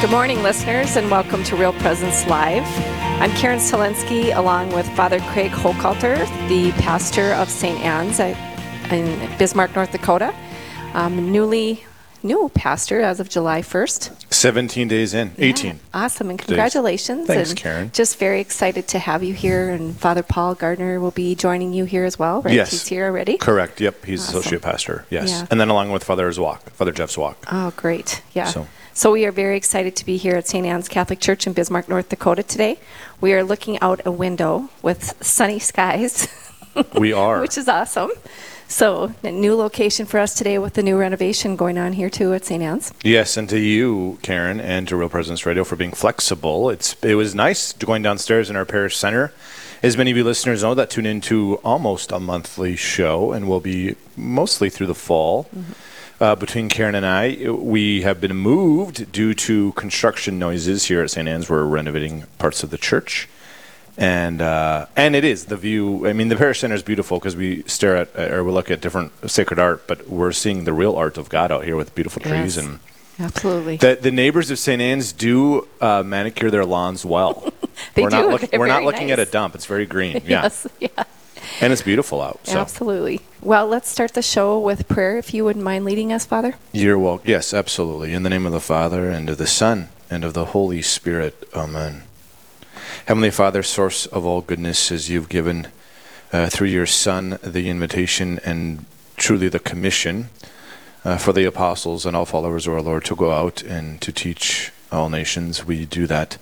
Good morning, listeners, and welcome to Real Presence Live. I'm Karen Selensky, along with Father Craig Hochhalter, the pastor of St. Anne's in Bismarck, North Dakota. Um, newly new pastor as of July 1st. 17 days in, 18. Yeah, awesome, and congratulations. Thanks, and Karen. Just very excited to have you here, and Father Paul Gardner will be joining you here as well, right? Yes. He's here already? Correct, yep. He's Awesome. associate pastor, yes. Yeah. And then along with Father Zwak, Father Jeff Zwak. Oh, great. Yeah. So- So. we are very excited to be here at St. Anne's Catholic Church in Bismarck, North Dakota today. We are looking out a window with sunny skies, We are. which is awesome. So, a new location for us today with the new renovation going on here too at St. Anne's. Yes, and to you, Karen, and to Real Presence Radio for being flexible. It's It was nice going downstairs in our parish center. As many of you listeners know, that tune into almost a monthly show and will be mostly through the fall. Mm-hmm. Uh, between Karen and I, we have been moved due to construction noises here at St. Anne's. We're renovating parts of the church. and uh, and it is the view. I mean, the parish center is beautiful because we stare at or we look at different sacred art, but we're seeing the real art of God out here with beautiful trees Yes. and. Absolutely. The, the neighbors of St. Anne's do uh, manicure their lawns well. They we're do. Not look, we're not looking at a dump. It's very green. Yeah, Yes. Yeah. And it's beautiful out. So Absolutely. Well, let's start the show with prayer, if you wouldn't mind leading us, Father. you're welcome. Yes, absolutely. In the name of the Father and of the Son and of the Holy Spirit. Amen. Heavenly Father, source of all goodness, as you've given uh, through your Son the invitation and truly the commission uh, for the apostles and all followers of our Lord to go out and to teach all nations. We do that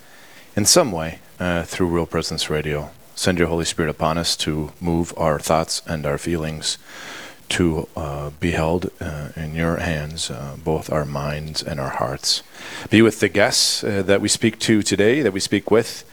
in some way uh, through Real Presence Radio. Send your Holy Spirit upon us to move our thoughts and our feelings to uh, be held uh, in your hands, uh, both our minds and our hearts. Be with the guests uh, that we speak to today, that we speak with,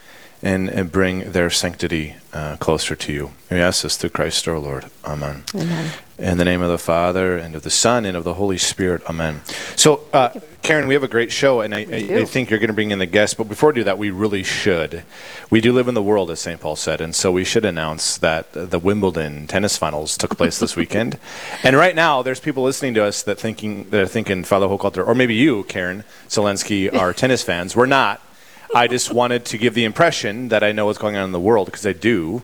and, and bring their sanctity uh, closer to you. We ask this through Christ our Lord. Amen. Amen. In the name of the Father, and of the Son, and of the Holy Spirit. Amen. So, uh, Karen, we have a great show, and I, I. I think you're going to bring in the guests. But before we do that, we really should. We do live in the world, as St. Paul said, and so we should announce that the Wimbledon tennis finals took place this weekend. And right now, there's people listening to us that thinking that are thinking Father Hochhalter, or maybe you, Karen Zelensky, are tennis fans. We're not. I just wanted to give the impression that I know what's going on in the world because I do.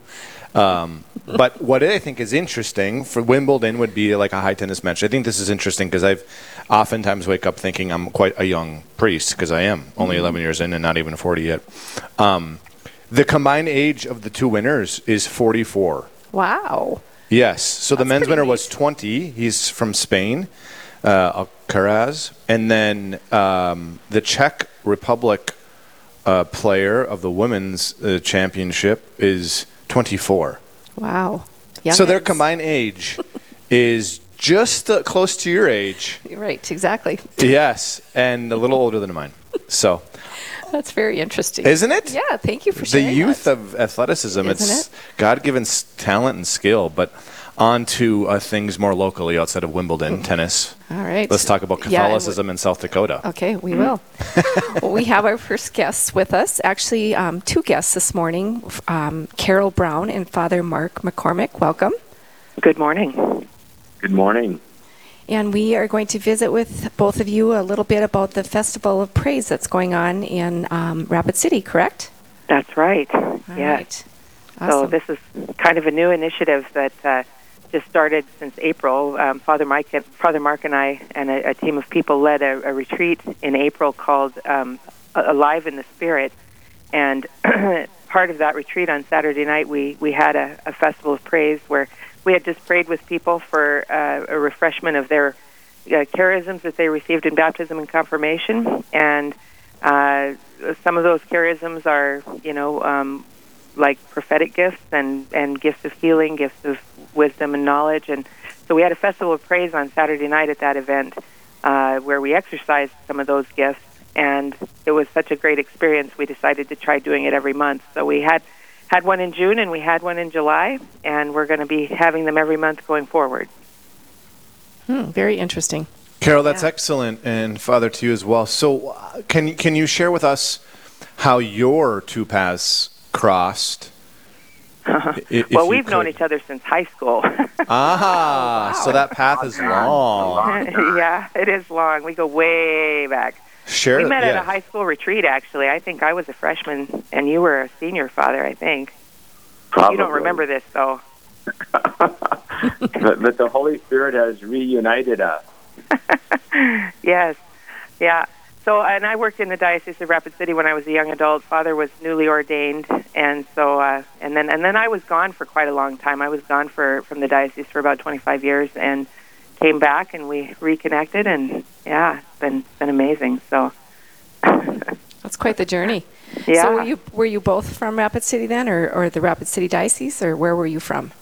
Um, but what I think is interesting for Wimbledon would be like a high tennis match. I think this is interesting because I've oftentimes wake up thinking I'm quite a young priest because I am only 11 years in and not even 40 yet. Um, the combined age of the two winners is 44. Wow. Yes. So the That's men's winner was 20. He's from Spain, uh, Alcaraz. And then um, the Czech Republic uh, player of the women's uh, championship is 24. Wow. So their combined age is just uh, close to your age. Right, exactly. Yes, and a little older than mine. So, That's very interesting. isn't it? Yeah, thank you for The youth that. of athleticism, Isn't it's it? God-given talent and skill, but on to uh, things more locally outside of Wimbledon tennis. All right. Let's talk about Yeah, and Catholicism in South Dakota. Okay, we will. well, we have our first guests with us. Actually, um, two guests this morning um, Carole Brown and Father Mark McCormack. Welcome. Good morning. Good morning. And we are going to visit with both of you a little bit about the Festival of Praise that's going on in um, Rapid City, correct? That's right. All yes. right. So Awesome. this is kind of a new initiative that uh, just started since April. Um, Father Mike, Father Mark, and I, and a, a team of people led a, a retreat in April called um, "Alive in the Spirit," and part of that retreat on Saturday night, we we had a, a festival of praise where we had just prayed with people for uh, a refreshment of their uh, charisms that they received in baptism and confirmation, and uh, some of those charisms are, you know, um, like prophetic gifts and and gifts of healing, gifts of wisdom and knowledge, and so we had a festival of praise on Saturday night at that event uh, where we exercised some of those gifts, and it was such a great experience. We decided to try doing it every month. So we had had one in June and we had one in July, and we're going to be having them every month going forward. Hmm, very interesting. Carole, that's Yeah. excellent, and Father to you as well. So, uh, can can you share with us how your two paths crossed? I- if well, you we've known each other since high school. Ah, so that path is long. yeah, it is long. We go way back. Share. we met yeah. at a high school retreat. Actually, I think I was a freshman and you were a senior, Father. I think Probably. you don't remember this though. but, but the Holy Spirit has reunited us. yes, yeah. So, and I worked in the diocese of Rapid City when I was a young adult. Father was newly ordained, and so, uh, and then, and then I was gone for quite a long time. I was gone for from the diocese for about 25 years, and came back, and we reconnected, and yeah, it's been it's been amazing. So, That's quite the journey. yeah. So were you were you both from Rapid City then, or, or the Rapid City Diocese, or where were you from?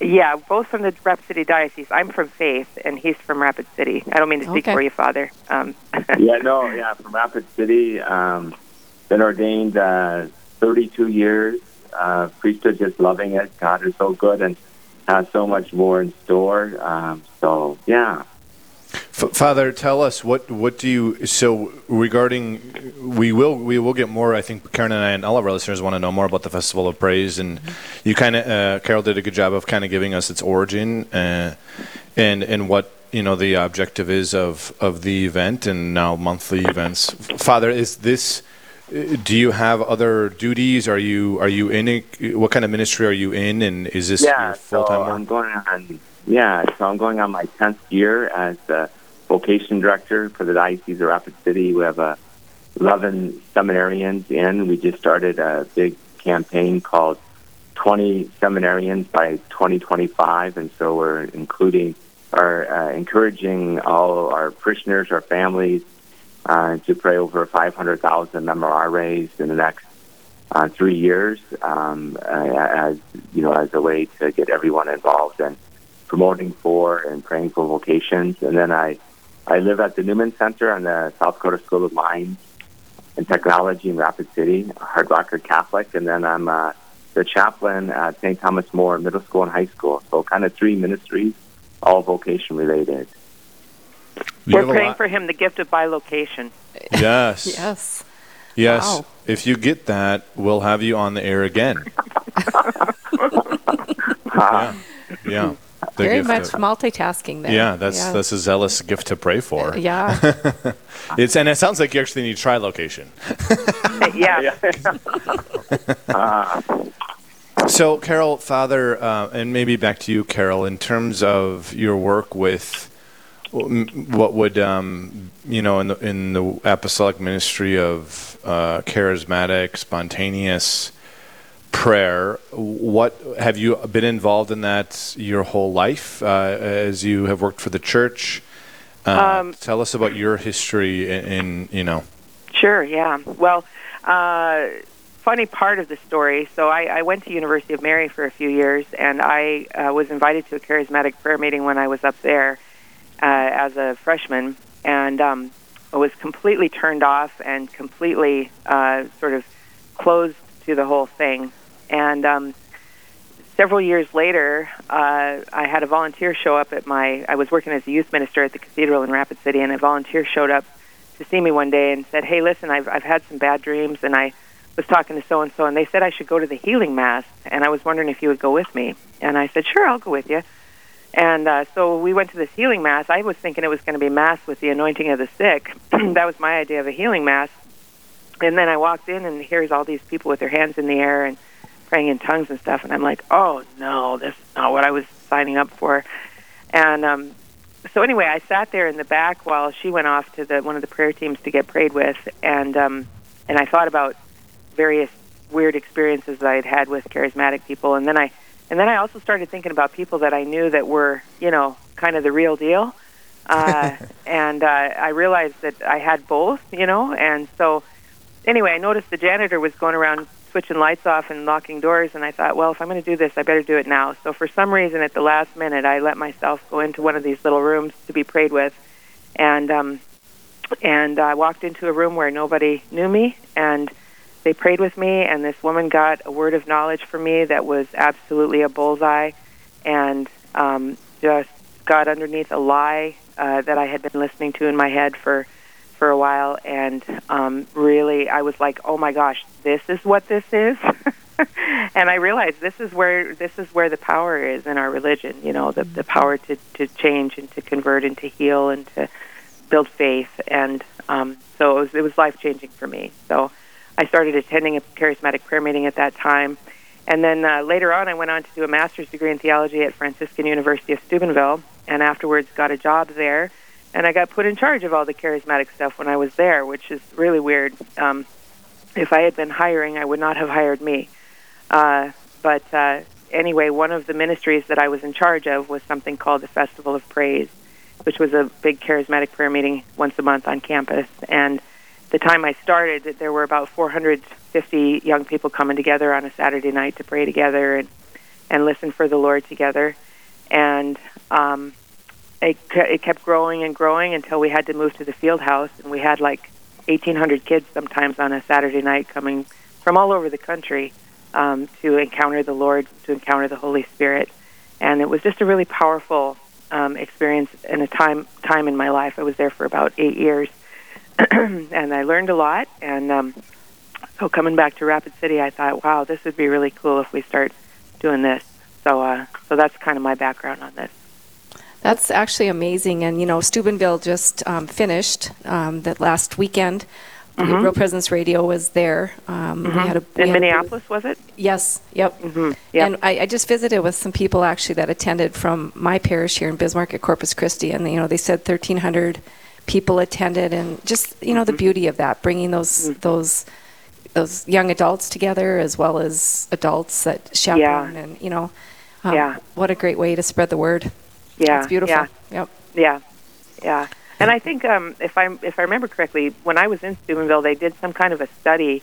Yeah, both from the Rapid City Diocese. I'm from Faith, and he's from Rapid City. I don't mean to speak Okay. for you, Father. Um, yeah, no, yeah, from Rapid City. Um, been ordained uh, 32 years. Uh, priesthood, just loving it. God is so good and has so much more in store. Um, so, yeah. F- Father, tell us what what do you so regarding we will we will get more. I think Karen and I and all of our listeners want to know more about the Festival of Praise, and you kind of uh, Carole did a good job of kind of giving us its origin uh, and and what you know the objective is of of the event and now monthly events. Father, is this? uh, Do you have other duties? Are you are you in? A, what kind of ministry are you in? And is this yeah, your full so time I'm going on. Yeah, so I'm going on my tenth year as vocation director for the Diocese of Rapid City. We have uh, 11 seminarians in. We just started a big campaign called 20 Seminarians by 2025, and so we're including our uh, encouraging all our parishioners, our families, uh, to pray over 500,000 memorares in the next uh, three years, um, as you know, as a way to get everyone involved in promoting for and praying for vocations. And then I, I live at the Newman Center on the South Dakota School of Mines and Technology in Rapid City, Hard Rocker Catholic, and then I'm uh, the chaplain at St. Thomas More Middle School and High School. So kind of three ministries, all vocation related. You we're praying for him the gift of bilocation. Yes. Yes. Yes. Wow. If you get that, we'll have you on the air again. yeah. Yeah. The Very much of- multitasking there. yeah, that's yeah. that's a zealous gift to pray for. Yeah. It's and it sounds like you actually need tri-location. yeah. So, Carole, Father, uh, and maybe back to you, Carole, in terms of your work with mm, what would um, you know in the in the apostolic ministry of uh, charismatic, spontaneous prayer. What have you been involved in that your whole life uh, as you have worked for the church? Uh, Um, tell us about your history in, in you know. Sure, yeah. Well, uh, funny part of the story. So I, I went to University of Mary for a few years, and I uh, was invited to a charismatic prayer meeting when I was up there uh, as a freshman, and um, I was completely turned off and completely uh, sort of closed to the whole thing. And um, several years later, uh, I had a volunteer show up at my. I was working as a youth minister at the cathedral in Rapid City, and a volunteer showed up to see me one day and said, "Hey, listen, I've I've had some bad dreams, and I was talking to so and so, and they said I should go to the healing mass, and I was wondering if you would go with me." And I said, "Sure, I'll go with you." And uh, so we went to this healing mass. I was thinking it was going to be mass with the anointing of the sick. that was my idea of a healing mass. And then I walked in, and here's all these people with their hands in the air and praying in tongues and stuff. And I'm like, "Oh no, this is not what I was signing up for." And um, so anyway, I sat there in the back while she went off to the one of the prayer teams to get prayed with, and um, and I thought about various weird experiences that I had had with charismatic people, and then I and then I also started thinking about people that I knew that were you know kind of the real deal, uh, and uh, I realized that I had both, you know, and so anyway, I noticed the janitor was going around switching lights off and locking doors, and I thought, well, if I'm going to do this, I better do it now. So for some reason, at the last minute, I let myself go into one of these little rooms to be prayed with, and um, and I walked into a room where nobody knew me, and they prayed with me, and this woman got a word of knowledge for me that was absolutely a bullseye, and um, just got underneath a lie uh, that I had been listening to in my head for for a while, and um, really, I was like, "Oh my gosh, this is what this is." and I realized this is where this is where the power is in our religion. You know, the the power to to change and to convert and to heal and to build faith, and um, so it was, it was life changing for me. So I started attending a charismatic prayer meeting at that time. And then uh, later on, I went on to do a master's degree in theology at Franciscan University of Steubenville, and afterwards got a job there. And I got put in charge of all the charismatic stuff when I was there, which is really weird. Um, if I had been hiring, I would not have hired me. Uh, but uh, anyway, one of the ministries that I was in charge of was something called the Festival of Praise, which was a big charismatic prayer meeting once a month on campus. And the time I started, there were about 450 young people coming together on a Saturday night to pray together and and listen for the Lord together. And um, it, it kept growing and growing until we had to move to the field house, and we had like 1,800 kids sometimes on a Saturday night coming from all over the country um, to encounter the Lord, to encounter the Holy Spirit, and it was just a really powerful um, experience in a time time in my life. I was there for about eight years, and I learned a lot. And um, so coming back to Rapid City, I thought, wow, this would be really cool if we start doing this. So uh, so that's kind of my background on this. That's actually amazing. And, you know, Steubenville just um, finished um, that last weekend. Mhm. Real Presence Radio was there. Um, we had a, we Mm-hmm. In Minneapolis, was it? Yes, yep. Mm-hmm. Yeah. And I, I just visited with some people actually that attended from my parish here in Bismarck at Corpus Christi, and you know they said 1,300 people attended, and just you know the beauty of that, bringing those Mm-hmm. those those young adults together as well as adults that chaperone, and you know, um, Yeah. what a great way to spread the word. Yeah. it's beautiful. Yeah. Yep. Yeah, yeah. And I think um, if I if I remember correctly, when I was in Steubenville, they did some kind of a study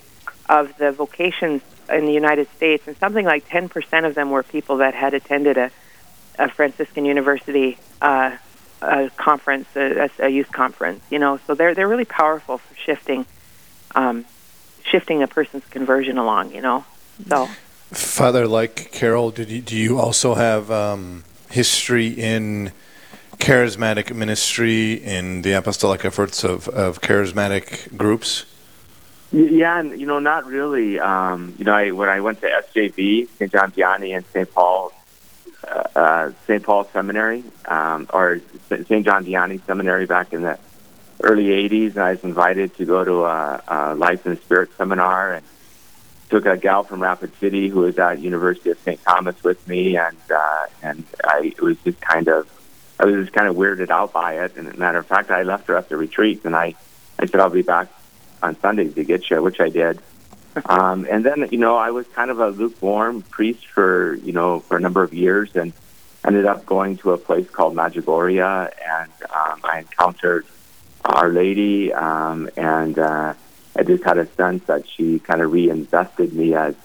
of the vocations in the United States, and something like ten percent of them were people that had attended a, a Franciscan University uh, a conference, a, a youth conference. You know, so they're they're really powerful for shifting um, shifting a person's conversion along. You know, so. Father, like Carole, did you, do you also have um, history in charismatic ministry in the apostolic efforts of, of charismatic groups? Yeah, and, you know, not really. Um, you know, I, when I went to SJV, St. John Vianney, and St. Paul, uh, uh, St. Paul Seminary, um, or St. John Vianney Seminary back in the early '80s, and I was invited to go to a, a Life and Spirit seminar, and took a gal from Rapid City who was at University of St. Thomas with me, and uh, and I it was just kind of I was just kind of weirded out by it. And as a matter of fact, I left her at the retreat, and I I said I'll be back on Sundays to get you, which I did. Um, and then, you know, I was kind of a lukewarm priest for, you know, for a number of years and ended up going to a place called Medjugorje and um, I encountered Our Lady um, and uh, I just had a sense that she kind of reinvested me as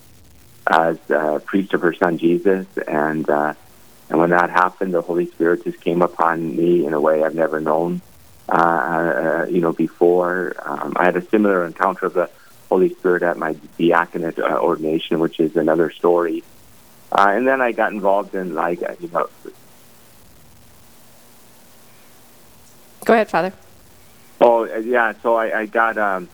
as a priest of her son Jesus and uh, and when that happened, the Holy Spirit just came upon me in a way I've never known uh, uh, you know, before. Um, I had a similar encounter of the Holy Spirit at my diaconate uh, ordination, which is another story. Uh, and then I got involved in like, uh, you know, Go ahead, Father. oh uh, yeah. So I, I got, um,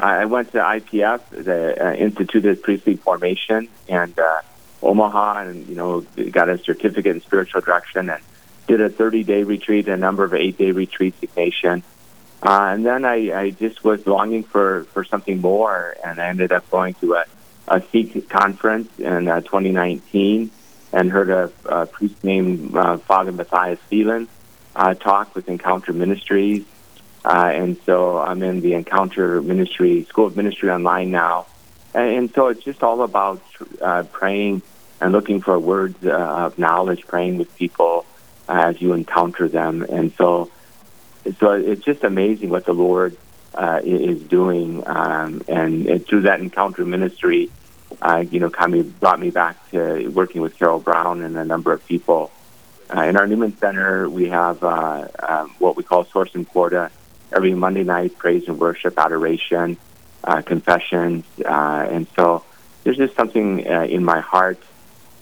I went to IPF, the uh, Institute of Priestly Formation, and uh, Omaha, and you know, got a certificate in spiritual direction, and did a 30-day retreat, a number of eight-day retreats, Ignatian. Uh, and then I, I just was longing for, for something more, and I ended up going to a, a SEEK conference in uh, 2019 and heard a, a priest named uh, Father Mathias Thelen uh, talk with Encounter Ministries. Uh, and so I'm in the Encounter Ministry, School of Ministry online now. And, and so it's just all about uh, praying and looking for words uh, of knowledge, praying with people as you encounter them. And so so it's just amazing what the Lord uh, is doing, um, and, and through that encounter ministry, uh, you know, kind of brought me back to working with Carole Brown and a number of people. Uh, in our Newman Center, we have uh, um, what we call Source and Quota every Monday night: praise and worship, adoration, uh, confessions, uh, and so there's just something uh, in my heart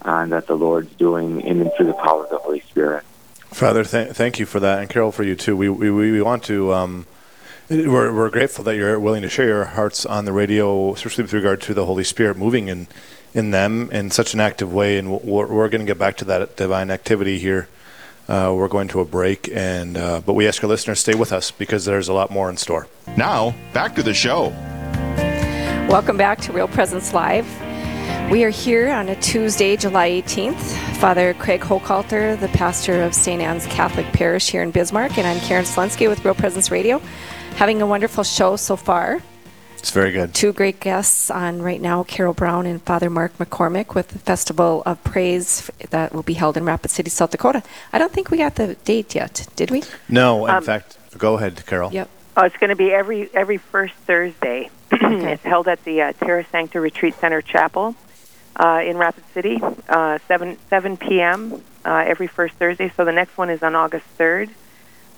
uh, that the Lord's doing in and through the power of the Holy Spirit. Father, th- thank you for that, and Carol, for you too. We we, we want to. Um, we're, we're grateful that you're willing to share your hearts on the radio, especially with regard to the Holy Spirit moving in in them in such an active way. And we're, we're going to get back to that divine activity here Uh, we're going to a break, and uh, but we ask our listeners stay with us because there's a lot more in store. Now, back to the show. Welcome back to Real Presence Live. We are here on a Tuesday, July 18th. Father Craig Hochhalter, the pastor of St. Anne's Catholic Parish here in Bismarck, and I'm Karen Slensky with Real Presence Radio. Having a wonderful show so far. It's very good. Two great guests on right now Carole Brown and Father Mark McCormack with the Festival of Praise that will be held in Rapid City, South Dakota. I don't think we got the date yet, did we? No, in Um, fact, go ahead, Carole. Yep. Oh, it's going to be every every first Thursday. it's held at the uh, Terra Sancta Retreat Center Chapel uh, in Rapid City, uh, seven seven p.m. Uh, every first Thursday. So the next one is on August third,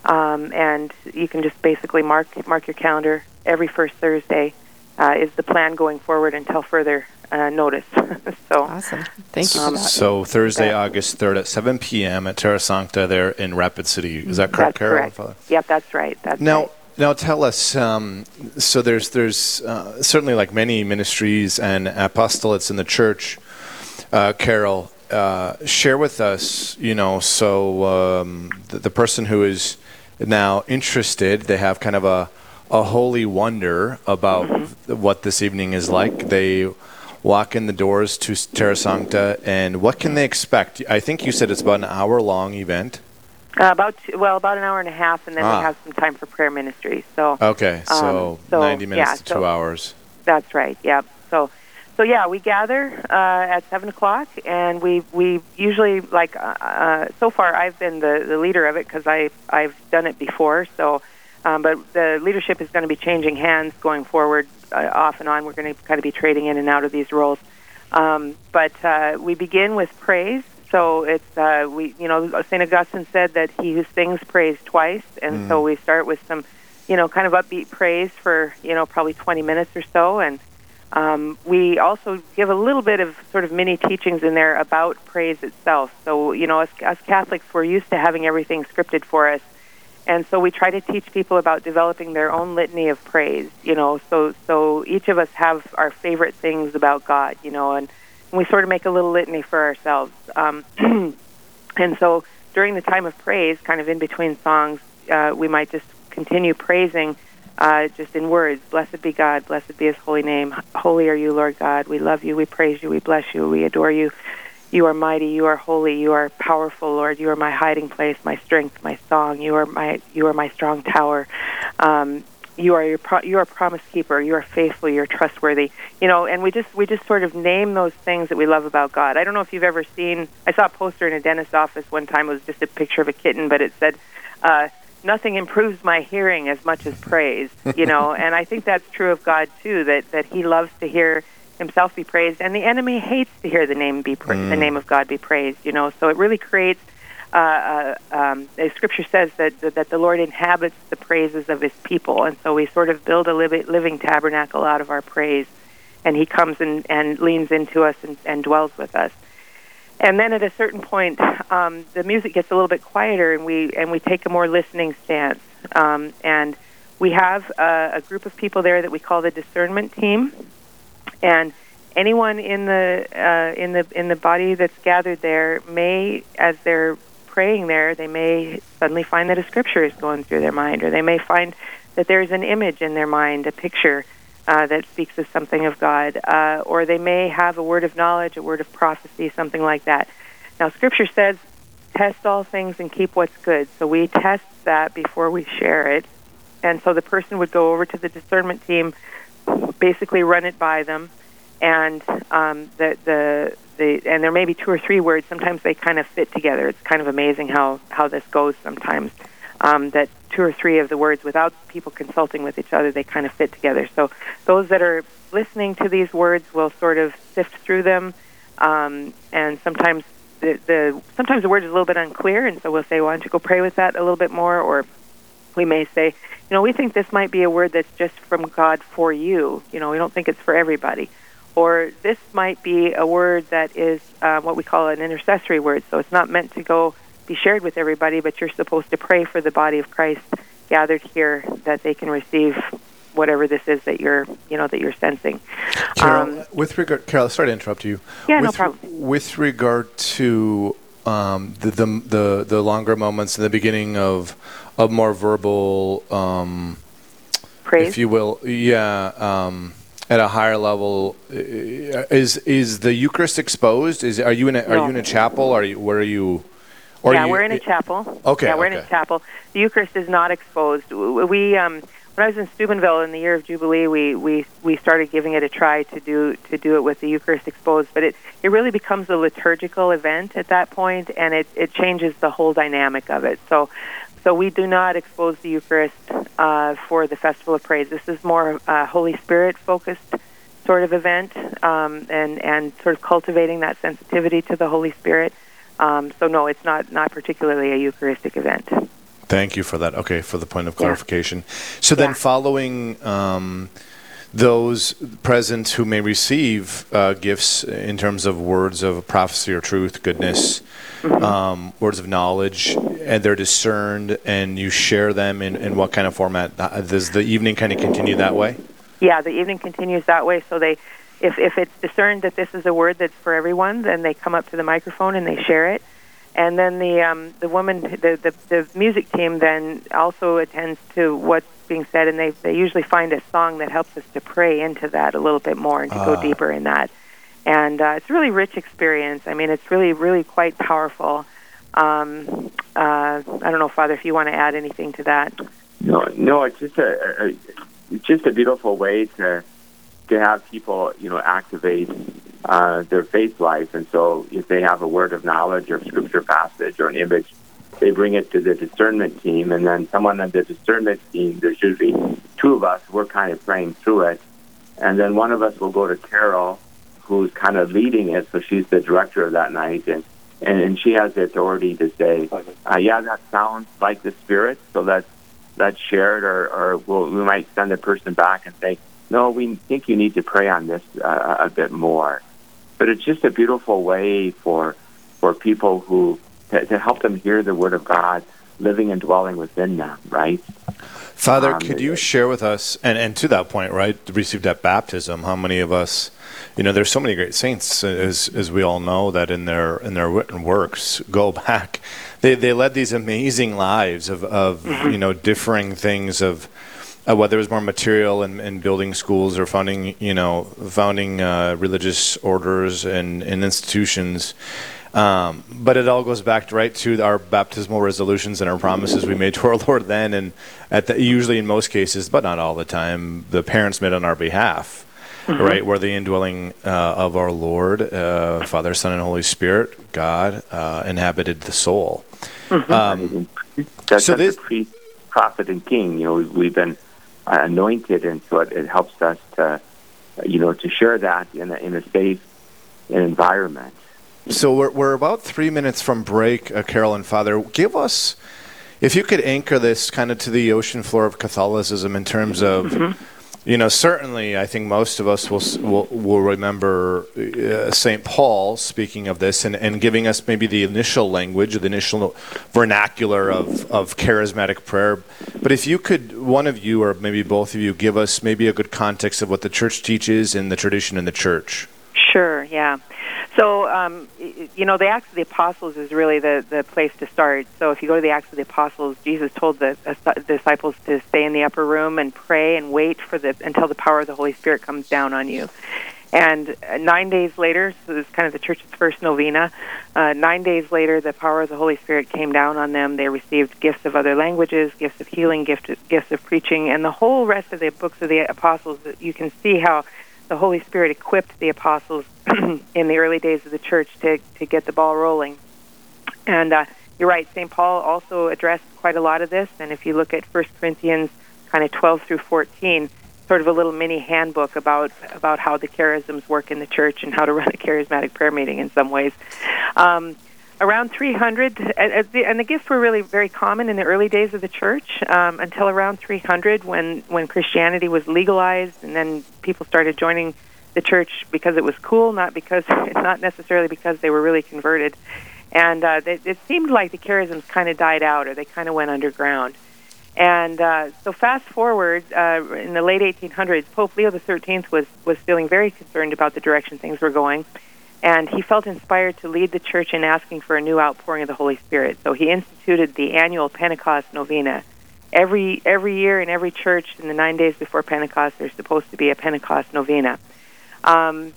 um, and you can just basically mark mark your calendar. Every first Thursday uh, is the plan going forward until further uh, notice. so Awesome. Thank you for that. So Thursday, Yeah. August 3rd at 7 p.m. at Terra Sancta there in Rapid City. Is that correct, that's Carole? correct. Yep, that's right. That's Now, right. now tell us. Um, so there's there's uh, certainly like many ministries and apostolates in the church. Uh, Carole, uh, share with us. You know, so um, the, the person who is now interested, they have kind of a a holy wonder about Mm-hmm. what this evening is like. They walk in the doors to Terra Sancta, and what can they expect? I think you said it's about an hour long event. Uh, about two, well, about an hour and a half, and then Ah. we have some time for prayer ministry. So Okay, so, Um, so, 90 minutes yeah, to two so- hours. That's right. Yeah. So, so yeah, we gather uh, at seven o'clock, and we we usually like. Uh, uh, so far, I've been the the leader of it because I I've done it before. So, um, but the leadership is going to be changing hands going forward, uh, off and on. We're going to kind of be trading in and out of these roles. Um, but uh, we begin with praise. So it's uh, we you know Saint Augustine said that he who sings praise twice, and so we start with some you know, kind of upbeat praise for, you know, probably 20 minutes or so. And um, we also give a little bit of sort of mini teachings in there about praise itself. So, you know, as, as Catholics, we're used to having everything scripted for us. And so we try to teach people about developing their own litany of praise, you know, so, so each of us have our favorite things about God, you know, and we sort of make a little litany for ourselves. Um, and so during the time of praise, kind of in between songs, uh, we might just continue praising uh, just in words. Blessed be God, blessed be his holy name. Holy are you, Lord God. We love you, we praise you, we bless you, we adore you. You are mighty, you are holy, you are powerful, Lord. You are my hiding place, my strength, my song. You are my you are my strong tower. Um, you are your pro- you are a promise keeper. You are faithful. You're trustworthy. You know, and we just we just sort of name those things that we love about God. I don't know if you've ever seen. I saw a poster in a dentist's office one time. It was just a picture of a kitten, but it said, uh, "Nothing improves my hearing as much as praise." You know, and I think that's true of God too. That that He loves to hear Himself be praised, and the enemy hates to hear the name be pra- the name of God be praised. You know, so it really creates uh, uh, um, the scripture says that that the Lord inhabits the praises of His people, and so we sort of build a living, living tabernacle out of our praise, and He comes and, and leans into us and, and dwells with us. And then at a certain point, um, the music gets a little bit quieter, and we and we take a more listening stance. Um, and we have a, a group of people there that we call the discernment team, and anyone in the uh, in the in the body that's gathered there may, as they're praying there, they may suddenly find that a scripture is going through their mind, or they may find that there's an image in their mind, a picture uh, that speaks of something of God, uh, or they may have a word of knowledge, a word of prophecy, something like that. Now, Scripture says, "Test all things and keep what's good." So we test that before we share it, and so the person would go over to the discernment team, basically run it by them, and um, the the the and there may be two or three words. Sometimes they kind of fit together. It's kind of amazing how how this goes sometimes. Um, that two or three of the words, without people consulting with each other, they kind of fit together. So those that are listening to these words will sort of sift through them, um, and sometimes the, the sometimes the word is a little bit unclear, and so we'll say, "Why don't you go pray with that a little bit more?" Or we may say, "You know, we think this might be a word that's just from God for you. You know, we don't think it's for everybody." Or this might be a word that is uh, what we call an intercessory word, so it's not meant to go be shared with everybody, but you're supposed to pray for the body of Christ gathered here that they can receive whatever this is that you're, you know, that you're sensing. Carole, Um, with regard, Carole, sorry to interrupt you. Yeah, no with, problem. With regard to um, the, the the the longer moments in the beginning of of more verbal, um, Praise. if you will, yeah, um, at a higher level. Is is the Eucharist exposed? Is are you in a, are No. you in a chapel? Are you where are you? Or yeah, you- we're in a chapel. Okay, Yeah, we're in a chapel. The Eucharist is not exposed. We, um, when I was in Steubenville in the year of Jubilee, we, we, we started giving it a try to do to do it with the Eucharist exposed. But it, it really becomes a liturgical event at that point, and it, it changes the whole dynamic of it. So. So we do not expose the Eucharist uh, for the Festival of Praise. This is more uh, Holy Spirit focused sort of event, um, and and sort of cultivating that sensitivity to the Holy Spirit. Um, so no, it's not not particularly a Eucharistic event. Thank you for that. Okay, for the point of Yeah. clarification. So then, Yeah. following um, those present who may receive uh, gifts in terms of words of prophecy or truth, goodness, Mm-hmm. um, words of knowledge, and they're discerned, and you share them in, in what kind of format? Uh, Does the evening kind of continue that way? Yeah, the evening continues that way. So they, if if it's discerned that this is a word that's for everyone, then they come up to the microphone and they share it. And then the um, the woman, the, the the music team, then also attends to what's being said, and they they usually find a song that helps us to pray into that a little bit more and to Ah. go deeper in that. And uh, it's a really rich experience. I mean, it's really really quite powerful. Um, uh, I don't know, Father, if you want to add anything to that. No, no, it's just a, a it's just a beautiful way to to have people, you know, activate uh, their faith life. And so, if they have a word of knowledge or scripture passage or an image, they bring it to the discernment team, and then someone on the discernment team. There's usually two of us. We're kind of praying through it, and then one of us will go to Carole, who's kind of leading it. So she's the director of that night, and and, and she has the authority to say, uh, "Yeah, that sounds like the Spirit." So that's that's shared, or, or we'll, we might send the person back and say, no, we think you need to pray on this uh, a bit more. But it's just a beautiful way for for people who to, to help them hear the Word of God living and dwelling within them, right? Father, Um, could you share with us, and, and to that point, right, received at baptism, how many of us, you know, there's so many great saints, as, as we all know, that in their in their written works go back, they, they led these amazing lives of, of you know, differing things of, uh, whether it was more material and, and building schools or founding, you know, founding uh, religious orders and, and institutions. Um, but it all goes back right to our baptismal resolutions and our promises we made to our Lord then, and at the, usually in most cases, but not all the time, the parents made on our behalf, right? Where the indwelling uh, of our Lord, uh, Father, Son, and Holy Spirit, God, uh, inhabited the soul. Um, That's, So that's this- the priest, prophet, and king. You know, we've, we've been anointed, and so it, it helps us to, uh, you know, to share that in a, in a safe environment. So we're, we're about three minutes from break, uh, Carole and Father. Give us, if you could anchor this kind of to the ocean floor of Catholicism in terms of, you know, certainly I think most of us will will, will remember uh, St. Paul speaking of this and, and giving us maybe the initial language, the initial vernacular of, of charismatic prayer. But if you could, one of you or maybe both of you, give us maybe a good context of what the church teaches and the tradition in the church. Sure, yeah. So, um, you know, the Acts of the Apostles is really the, the place to start. So, if you go to the Acts of the Apostles, Jesus told the uh, disciples to stay in the upper room and pray and wait for the until the power of the Holy Spirit comes down on you. And uh, nine days later, so this is kind of the church's first novena. Uh, nine days later, the power of the Holy Spirit came down on them. They received gifts of other languages, gifts of healing, gifts gifts of preaching, and the whole rest of the books of the apostles. You can see how the Holy Spirit equipped the apostles in the early days of the church to to get the ball rolling. And uh, you're right, St. Paul also addressed quite a lot of this. And if you look at 1 Corinthians kind of 12 through 14, sort of a little mini handbook about about how the charisms work in the church and how to run a charismatic prayer meeting in some ways. Um, around 300, and- the, gifts were really very common in the early days of the church um, until around 300 when, when Christianity was legalized and then people started joining the church because it was cool, not because not necessarily because they were really converted. And uh, it, it seemed like the charisms kind of died out or they kind of went underground. And uh, so, fast forward uh, in the late 1800s, Pope Leo XIII was was feeling very concerned about the direction things were going, and he felt inspired to lead the church in asking for a new outpouring of the Holy Spirit. So he instituted the annual Pentecost novena. Every every year in every church, in the nine days before Pentecost, there's supposed to be a Pentecost novena. Um,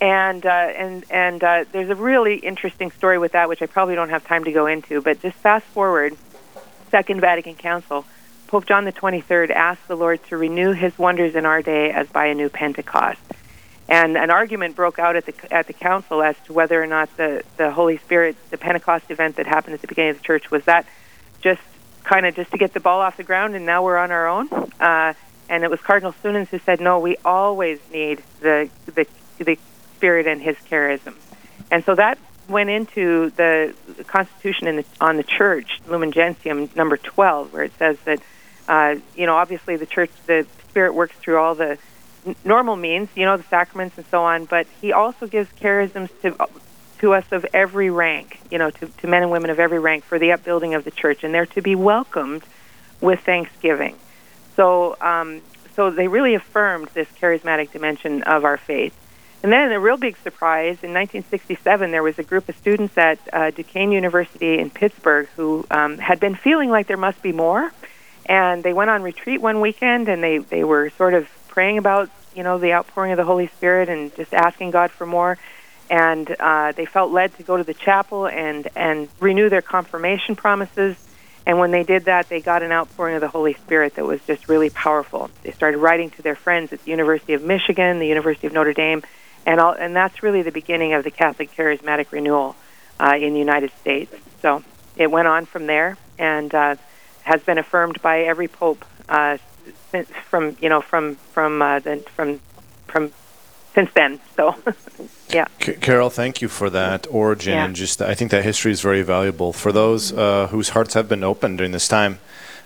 and uh, and and uh, there's a really interesting story with that, which I probably don't have time to go into. But just fast forward, Second Vatican Council, Pope John the 23rd asked the Lord to renew His wonders in our day as by a new Pentecost, and an argument broke out at the at the council as to whether or not the the Holy Spirit, the Pentecost event that happened at the beginning of the church, was that just kind of just to get the ball off the ground, and now we're on our own. Uh, and it was Cardinal Suenens who said, "No, we always need the the the Spirit and His charism," and so that went into the Constitution the, on the Church, Lumen Gentium number twelve, where it says that uh, you know obviously the Church, the Spirit works through all the normal means, you know, the sacraments and so on, but He also gives charisms to to us of every rank, you know, to, to men and women of every rank for the upbuilding of the church, and they're to be welcomed with thanksgiving. So, um, so they really affirmed this charismatic dimension of our faith. And then, a real big surprise in 1967, there was a group of students at uh, Duquesne University in Pittsburgh who um, had been feeling like there must be more, and they went on retreat one weekend, and they they were sort of praying about you know the outpouring of the Holy Spirit and just asking God for more and uh, they felt led to go to the chapel and and renew their confirmation promises. And when they did that, they got an outpouring of the Holy Spirit that was just really powerful. They started writing to their friends at the University of Michigan, the University of Notre Dame, and all, and that's really the beginning of the Catholic charismatic renewal uh, in the United States. So it went on from there and uh, has been affirmed by every pope uh, from you know from from uh, the, from from since then. So. Yeah. C- Carole, thank you for that origin Yeah. and just I think that history is very valuable for those uh, whose hearts have been opened during this time.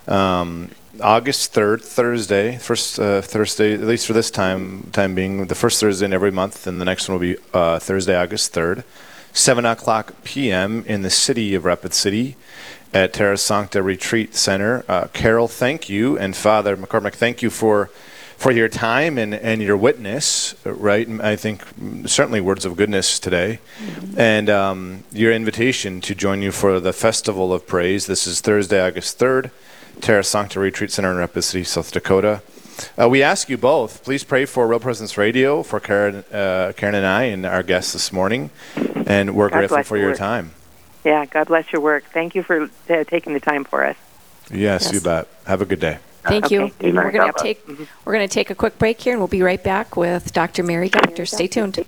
Um, August third, Thursday, first uh, Thursday, at least for this time time being, the first Thursday in every month, and the next one will be uh, Thursday, August third, seven o'clock p.m. in the city of Rapid City at Terra Sancta Retreat Center. Uh, Carole, thank you, and Father McCormack, thank you for for your time and, and your witness, right? I think mm, certainly words of goodness today. And um, your invitation to join you for the Festival of Praise. This is Thursday, August 3rd, Terra Sancta Retreat Center in Rapid City, South Dakota. Uh, we ask you both, please pray for Real Presence Radio, for Karen, uh, Karen and I, and our guests this morning. And we're God grateful for your your work. time. Yeah, God bless your work. Thank you for uh, taking the time for us. Yes, Yes. you bet. Have a good day. Thank Okay. you. Thank. We're going to take we're going to take a quick break here, and we'll be right back with Dr. Mary Doctor. Stay tuned.